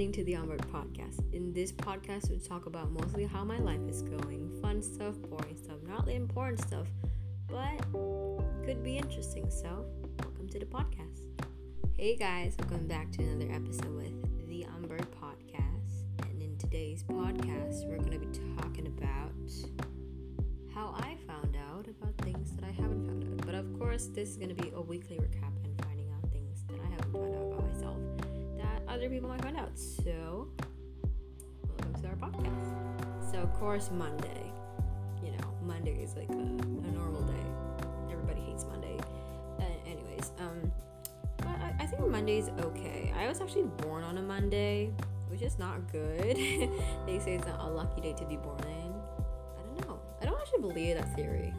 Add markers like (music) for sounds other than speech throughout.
listening to the Onward podcast. In this podcast, we talk about mostly how my life is going, fun stuff, boring stuff, not the important stuff, but could be interesting. So, welcome to the podcast. Hey guys, welcome back to another episode with the Onward podcast. And in today's podcast, we're going to be talking about how I found out about things that I haven't found out. But of course, this is going to be a weekly recap and finding out things that I haven't found out about myself other people might find out. So, welcome to our podcast. So, of course, Monday. You know, Monday is like a, a normal day. Everybody hates Monday. Uh, anyways, um, but I, I think Monday's okay. I was actually born on a Monday, which is not good. (laughs) they say it's not a lucky day to be born in. I don't know. I don't actually believe that theory.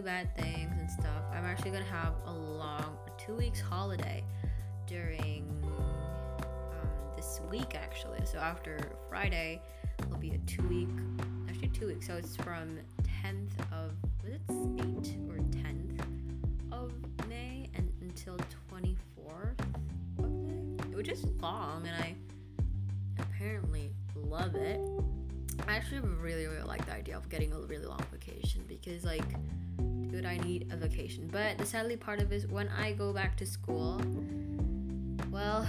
Really bad things and stuff. I'm actually gonna have a long two weeks holiday during um, this week actually. So after Friday, will be a two week, actually two weeks. So it's from 10th of was it 8th or 10th of May and until 24th of May, which is long, and I apparently love it. I actually really really like the idea of getting a really long vacation because like dude I need a vacation. But the sadly part of it is when I go back to school, well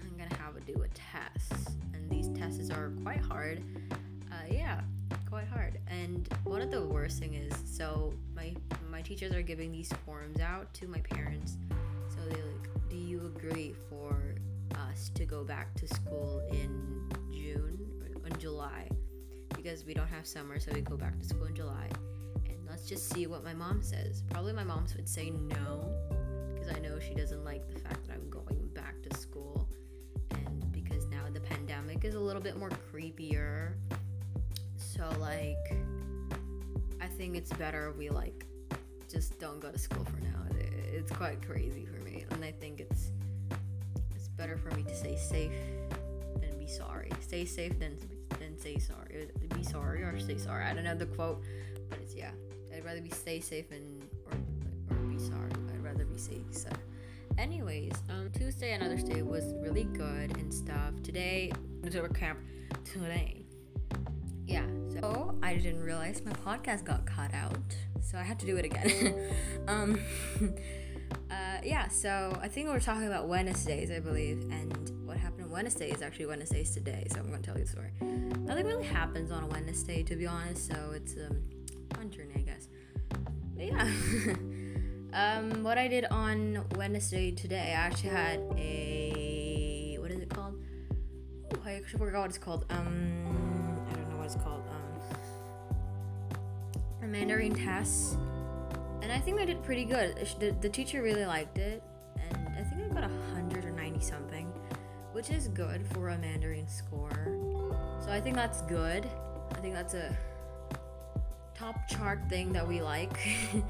I'm gonna have to do a test. And these tests are quite hard. Uh, yeah, quite hard. And one of the worst thing is so my my teachers are giving these forms out to my parents. So they like, do you agree for us to go back to school in June or in July? Because we don't have summer, so we go back to school in July. Let's just see what my mom says. Probably my mom would say no, because I know she doesn't like the fact that I'm going back to school. And because now the pandemic is a little bit more creepier. So like I think it's better we like just don't go to school for now. It- It's quite crazy for me, and I think it's it's better for me to stay safe than be sorry. Stay safe than than say sorry. Be sorry or stay sorry. I don't know the quote, but it's yeah. I'd rather be stay safe and or or be sorry. I'd rather be safe. So, anyways, um, Tuesday and Day was really good and stuff. Today, to camp today. Yeah, so I didn't realize my podcast got cut out, so I had to do it again. (laughs) um, (laughs) uh, yeah, so I think we're talking about Wednesdays, I believe, and what happened on Wednesday is actually Wednesdays today, so I'm to tell you the story. Nothing really happens on a Wednesday, to be honest, so it's um, fun journey, I guess. But yeah. (laughs) um, what I did on Wednesday today, I actually had a. What is it called? Ooh, I actually forgot what it's called. Um, I don't know what it's called. Um, a Mandarin test, and I think I did pretty good. The, the teacher really liked it, and I think I got a hundred or ninety something, which is good for a Mandarin score. So I think that's good. I think that's a top chart thing that we like.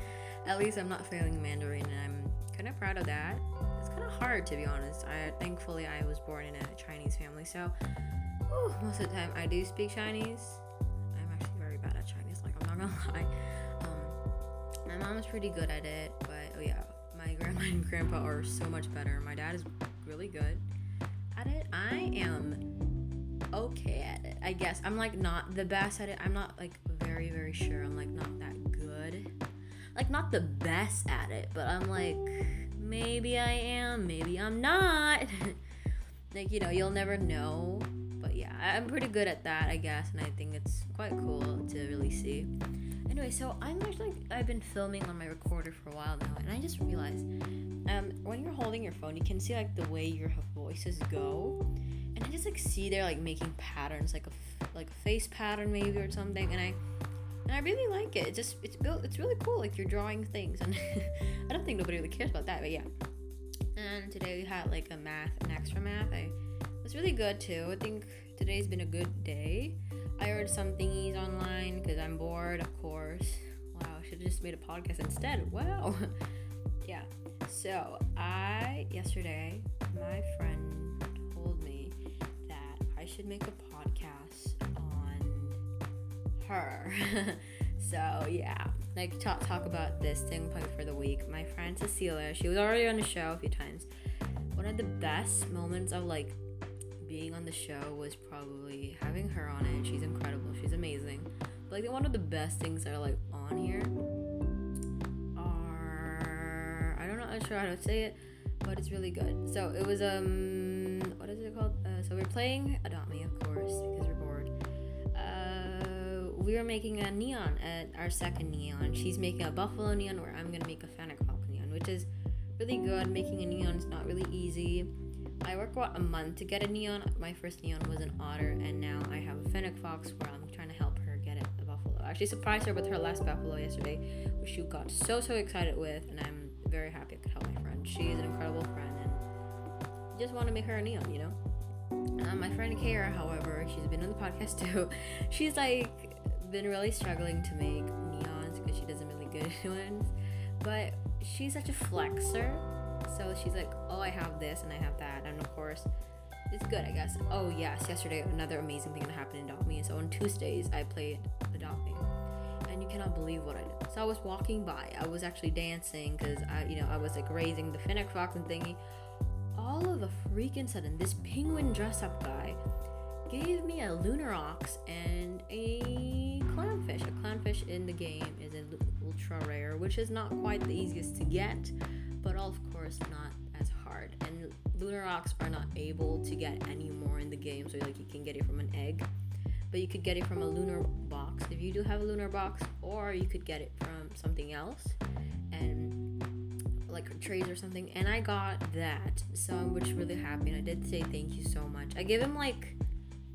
(laughs) At least I'm not failing Mandarin, and I'm kind of proud of that. It's kind of hard to be honest. I thankfully I was born in a Chinese family, so whew, most of the time I do speak Chinese. I'm actually very bad at Chinese, like I'm not gonna (laughs) lie. Um, my mom is pretty good at it, but oh yeah, my (laughs) grandma and grandpa are so much better. My dad is really good at it. I am okay at it. I guess I'm like not the best at it. I'm not like very very sure. I'm like not that good. Like not the best at it, but I'm like maybe I am, maybe I'm not. (laughs) like you know, you'll never know. But yeah, I'm pretty good at that, I guess, and I think it's quite cool to really see. Anyway, so I'm actually I've been filming on my recorder for a while now, and I just realized um, when you're holding your phone, you can see like the way your voices go, and I just like see they're like making patterns, like a like face pattern maybe or something, and I and I really like it. It just it's built it's really cool. Like you're drawing things, and (laughs) I don't think nobody really cares about that, but yeah. And today we had like a math, an extra math. I was really good too. I think today's been a good day. I heard some thingies online because I'm bored, of course. Wow, I should have just made a podcast instead. Wow. (laughs) yeah. So I yesterday, my friend told me I should make a podcast on her. (laughs) So yeah, like talk talk about this thing point for the week. My friend Cecilia, she was already on the show a few times. One of the best moments of like being on the show was probably having her on it. She's incredible. She's amazing. But like one of the best things that are like on here are I don't know I'm sure how to say it, but it's really good. So it was um is it called? Uh, so we're playing Adopt Me of course because we're bored. Uh, we were making a neon at our second neon. She's making a buffalo neon where I'm gonna make a fennec fox neon, which is really good. Making a neon is not really easy. I worked what a month to get a neon. My first neon was an otter, and now I have a fennec fox where I'm trying to help her get it a buffalo. I actually surprised her with her last buffalo yesterday, which she got so so excited with, and I'm very happy I could help my friend. She is an incredible friend, just want to make her a neon, you know. Um, my friend Kara, however, she's been on the podcast too. (laughs) She's like been really struggling to make neons because she doesn't really good (laughs) ones, but she's such a flexer so she's like, oh, I have this and I have that. And of course, it's good, I guess. Oh, yes, yesterday, another amazing thing that happened in Adopt Me. So on Tuesdays, I played Adopt Me. And you cannot believe what I did. So I was walking by. I was actually dancing because I, you know, I was like raising the fox and thingy. All of a freaking sudden, this penguin dress up guy gave me a lunar ox and a clownfish. A clownfish in the game is an ultra rare, which is not quite the easiest to get but of course not as hard. And lunar ox are not able to get any more in the game, so like you can get it from an egg, but you could get it from a lunar box if you do have a lunar box, or you could get it from something else, and like trays or something. And I got that, so I'm which really happy. And I did say thank you so much. I gave him like,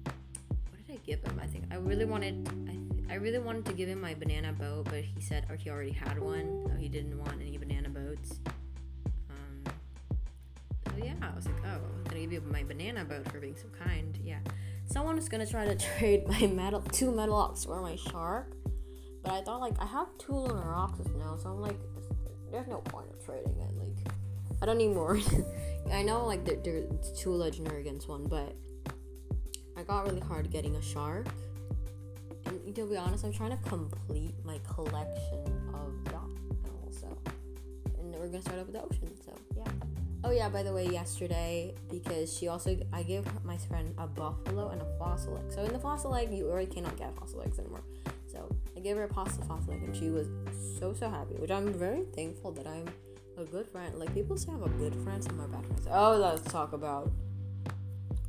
what did I give him? I think I really wanted. I I really wanted to give him my banana boat, but he said oh, he already had one, so he didn't want any banana boats Um, yeah, I was like, oh, I'm gonna give you my banana boat for being so kind. Yeah. Someone is gonna try to (laughs) trade my metal two metal ox for my shark. But I thought like I have two lunar oxes now, so I'm like there's no point of trading it. Like I don't need more. (laughs) I know like there, there's two legendary against one, but I got really hard getting a shark. And to be honest, I'm trying to complete my collection of dogs also. And we're gonna start up with the ocean, so yeah. Oh yeah, by the way, yesterday because she also I gave my friend a buffalo and a fossil egg. So in the fossil egg, you already cannot get fossil eggs anymore. I gave her a pasta egg, and she was so so happy. Which I'm very thankful that I'm a good friend. Like people say I'm a good friend, some are bad friends. Oh, let's talk about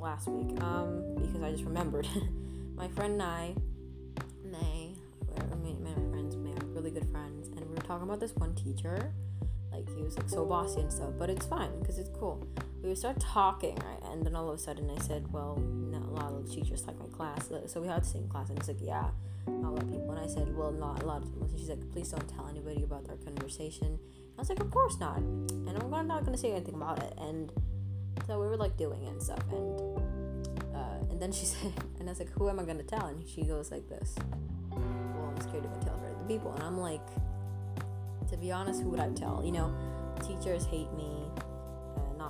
last week. Um, because I just remembered (laughs) my friend and I, May, we're, my friends, May, are really good friends, and we were talking about this one teacher like he was like so bossy and stuff, but it's fine because it's cool. We would start talking, right? And then all of a sudden I said, Well, not a lot of teachers like my class. So we had the same class, and he's like, Yeah, not a lot of people. And I said, Well, not a lot of people. So she's like, Please don't tell anybody about our conversation. I was like, Of course not. And I'm not going to say anything about it. And so we were like doing it and stuff. And uh, and then she (laughs) said, And I was like, Who am I going to tell? And she goes like this, Well, I'm scared to tell her the people. And I'm like, to be honest, who would I tell? You know, teachers hate me.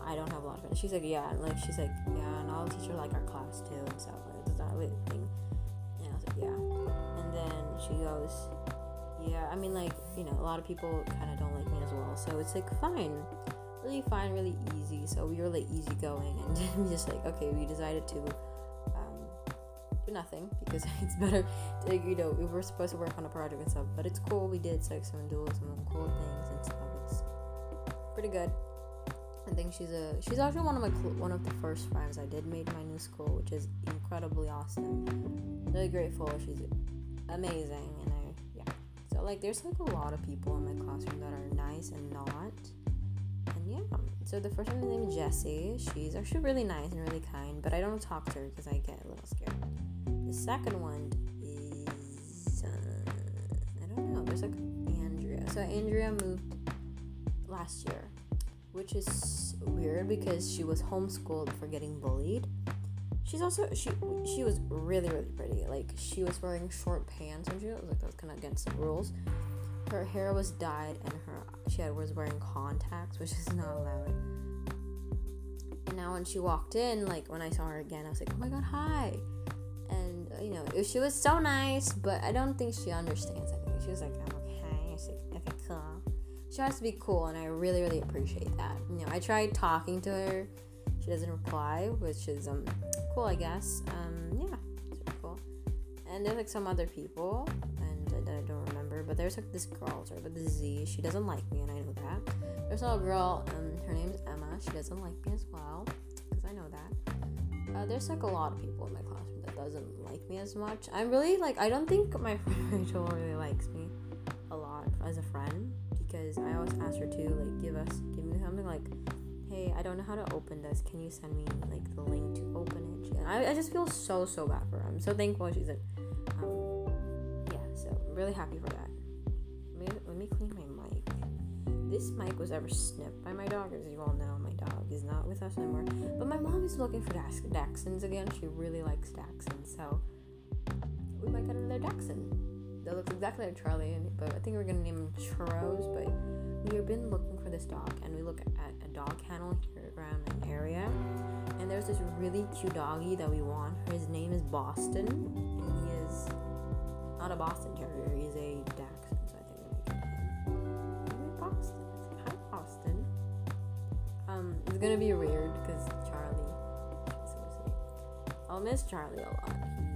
I don't have a lot of friends. She's like, yeah, and like she's like, yeah, and all the teachers like our class too and stuff. Like, it's not really thing. And I was like, yeah. And then she goes, yeah. I mean, like you know, a lot of people kind of don't like me as well. So it's like fine, really fine, really easy. So we were like easygoing, and (laughs) we just like okay, we decided to um do nothing because (laughs) it's better to, you know we were supposed to work on a project and stuff but it's cool we did like some duels some cool things and stuff it's pretty good I think she's a she's actually one of my one of the first friends I did made my new school which is incredibly awesome. Really grateful. She's amazing and I yeah. So like there's like a lot of people in my classroom that are nice and not. And yeah. So the first one is named Jessie. She's actually really nice and really kind but I don't talk to her because I get a little scared. The second one is uh, I don't know. There's like Andrea. So Andrea moved last year, which is weird because she was homeschooled for getting bullied. She's also she she was really really pretty. Like she was wearing short pants and she was like that was kind of against the rules. Her hair was dyed and her she had, was wearing contacts, which is not allowed. And now when she walked in, like when I saw her again, I was like, oh my god, hi And you know, she was so nice, but I don't think she understands anything. she was like, tries to be cool, and I really, really appreciate that. You know, I tried talking to her. She doesn't reply, which is um cool, I guess. Um, yeah, it's really cool. And there's like some other people, and uh, that I don't remember, but there's like this girl, sorry, with the Z. She doesn't like me, and I know that. There's a girl, um, her name's Emma. She doesn't like me as well, because I know that. Uh, there's like a lot of people in my classroom that doesn't like me as much. I'm really like I don't think my (laughs) friend Rachel really likes me a lot as a friend because I always ask her to like give us give me something like hey I don't know how to open this. Can you send me like the link to open it? She, I, I just feel so so bad for her. I'm so thankful she's like um yeah so I'm really happy for that. Let me, let me clean my mic. This mic was ever snipped by my dog as you all know my dog is not with us anymore but my mom is looking for Dax- Dachshunds again. She really likes Dachshunds so we might get another Dachshund that looks exactly like Charlie, but I think we're gonna name him Churros. But we have been looking for this dog, and we look at a dog kennel here around an area, and there's this really cute doggy that we want. His name is Boston, and he is not a Boston Terrier. He's a Dachshund, so I think we're gonna get him. Boston. Hi, Boston. Um, it's gonna be weird because Charlie. I'll miss Charlie a lot.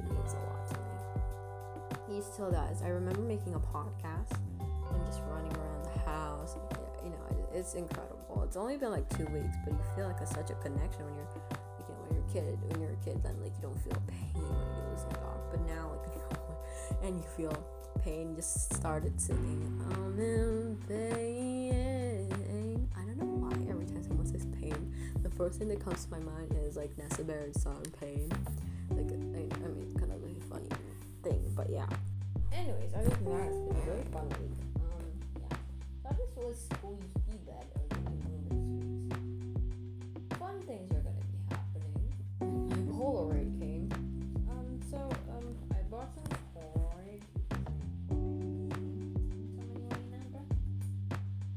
He still does. I remember making a podcast and just running around the house. You know, it's incredible. It's only been like two weeks, but you feel like a, such a connection when you're, you know, when you're a kid. When you're a kid, then like you don't feel pain when you lose a dog. But now, like, (laughs) and you feel pain. Just started singing. I'm in pain. I don't know why. Every time someone says pain, the first thing that comes to my mind is like Nessa Barrett's song "Pain." Like, I, but yeah. Anyways, other than that, it's been a very fun week. Um, yeah. So I just was school used to be that or Fun things are gonna be happening. My (laughs) Polaroid came. Um, so um, I bought some Polaroid.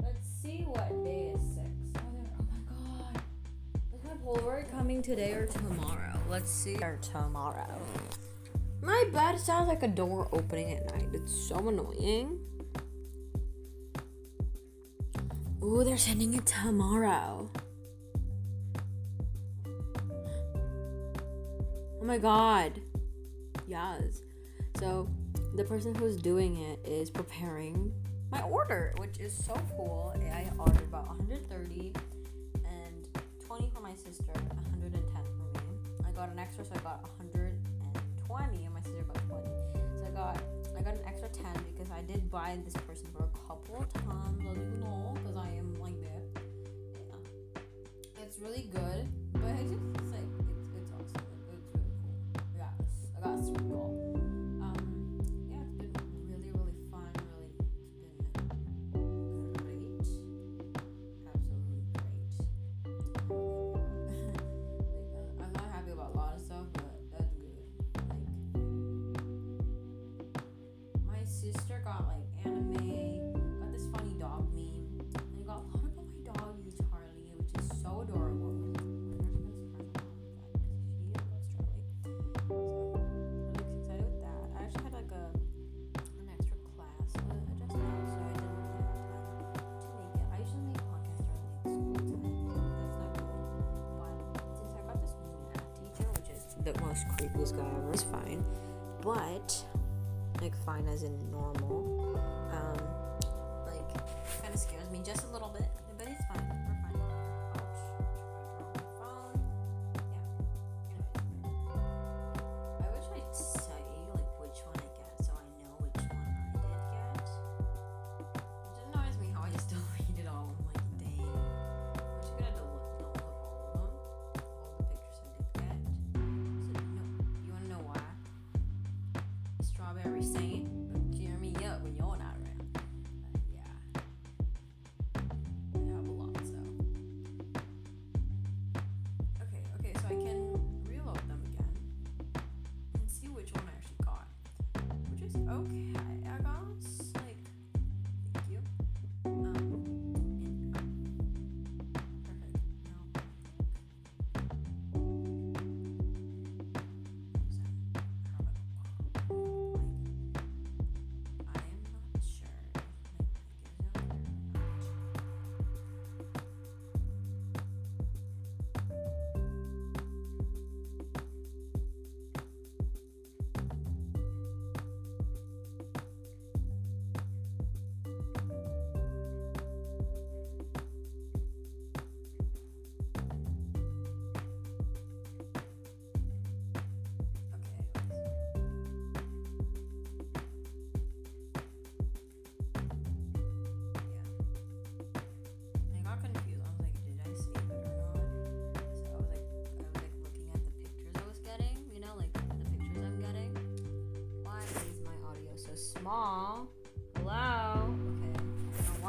Let's see what day is six. Oh. Oh my god. Is my Polaroid coming today or tomorrow? Let's see. Or tomorrow. My bed sounds like a door opening at night. It's so annoying. Ooh, they're sending it tomorrow. Oh my god. Yes. So, the person who's doing it is preparing my order, which is so cool. I ordered about 130 and 20 for my sister, 110 for me. I got an extra, so I got 120 and my sister got 20. So I got I got an extra 10 because I did buy this person for a couple of times, as you know, because I am like that. Yeah. It's really good, but I just it's like it's, it's awesome. It's really cool. Yeah, I got super cool. Um, the most creepiest guy ever, it's fine. But like fine as in normal.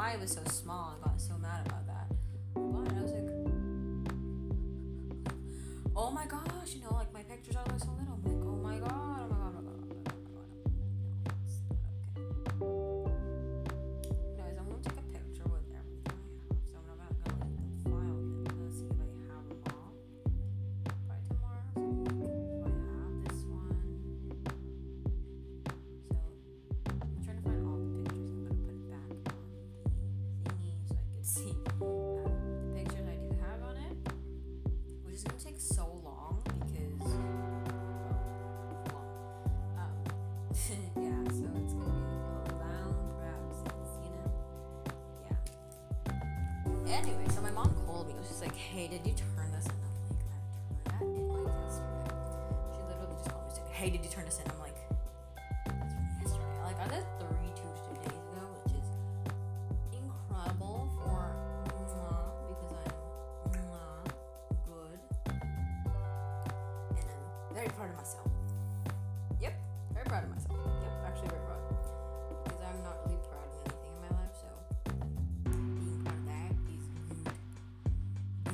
why it was so small and got so mad about that. But I was like, oh my gosh, you know, like my pictures are so little. anyway, so my mom called me. She's like, hey, did you turn this in? I'm like, I turned that in like yesterday. She literally just called me. She's like, hey, did you turn this in? I'm like,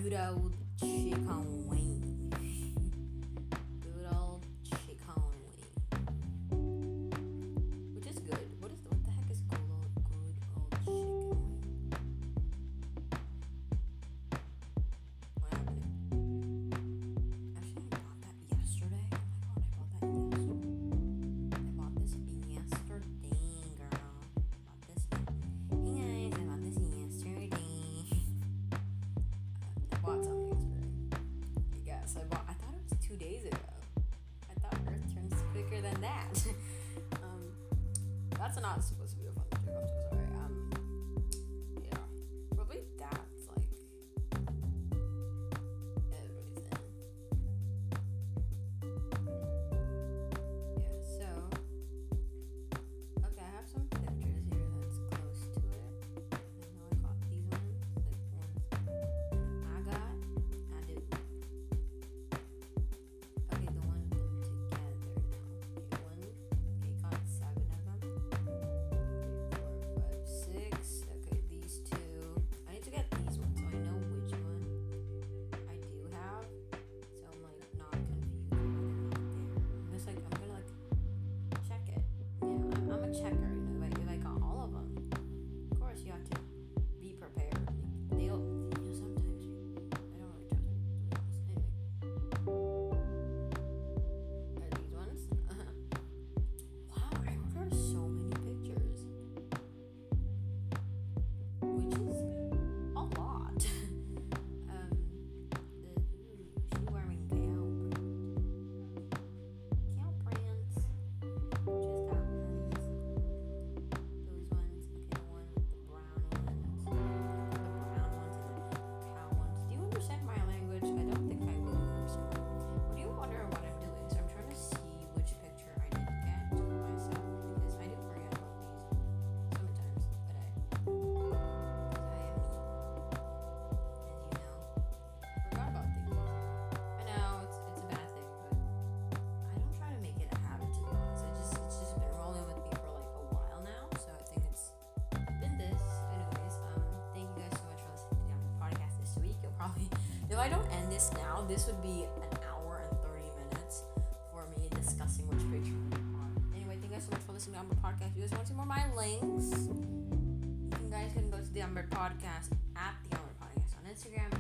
Yura would she (laughs) um, that's an awesome Though I don't end this now, this would be an hour and 30 minutes for me discussing which picture I'm on. Anyway, thank you guys so much for listening to Umber Podcast. If you guys want to see more of my links, you guys can go to the Umber Podcast at the Umber Podcast on Instagram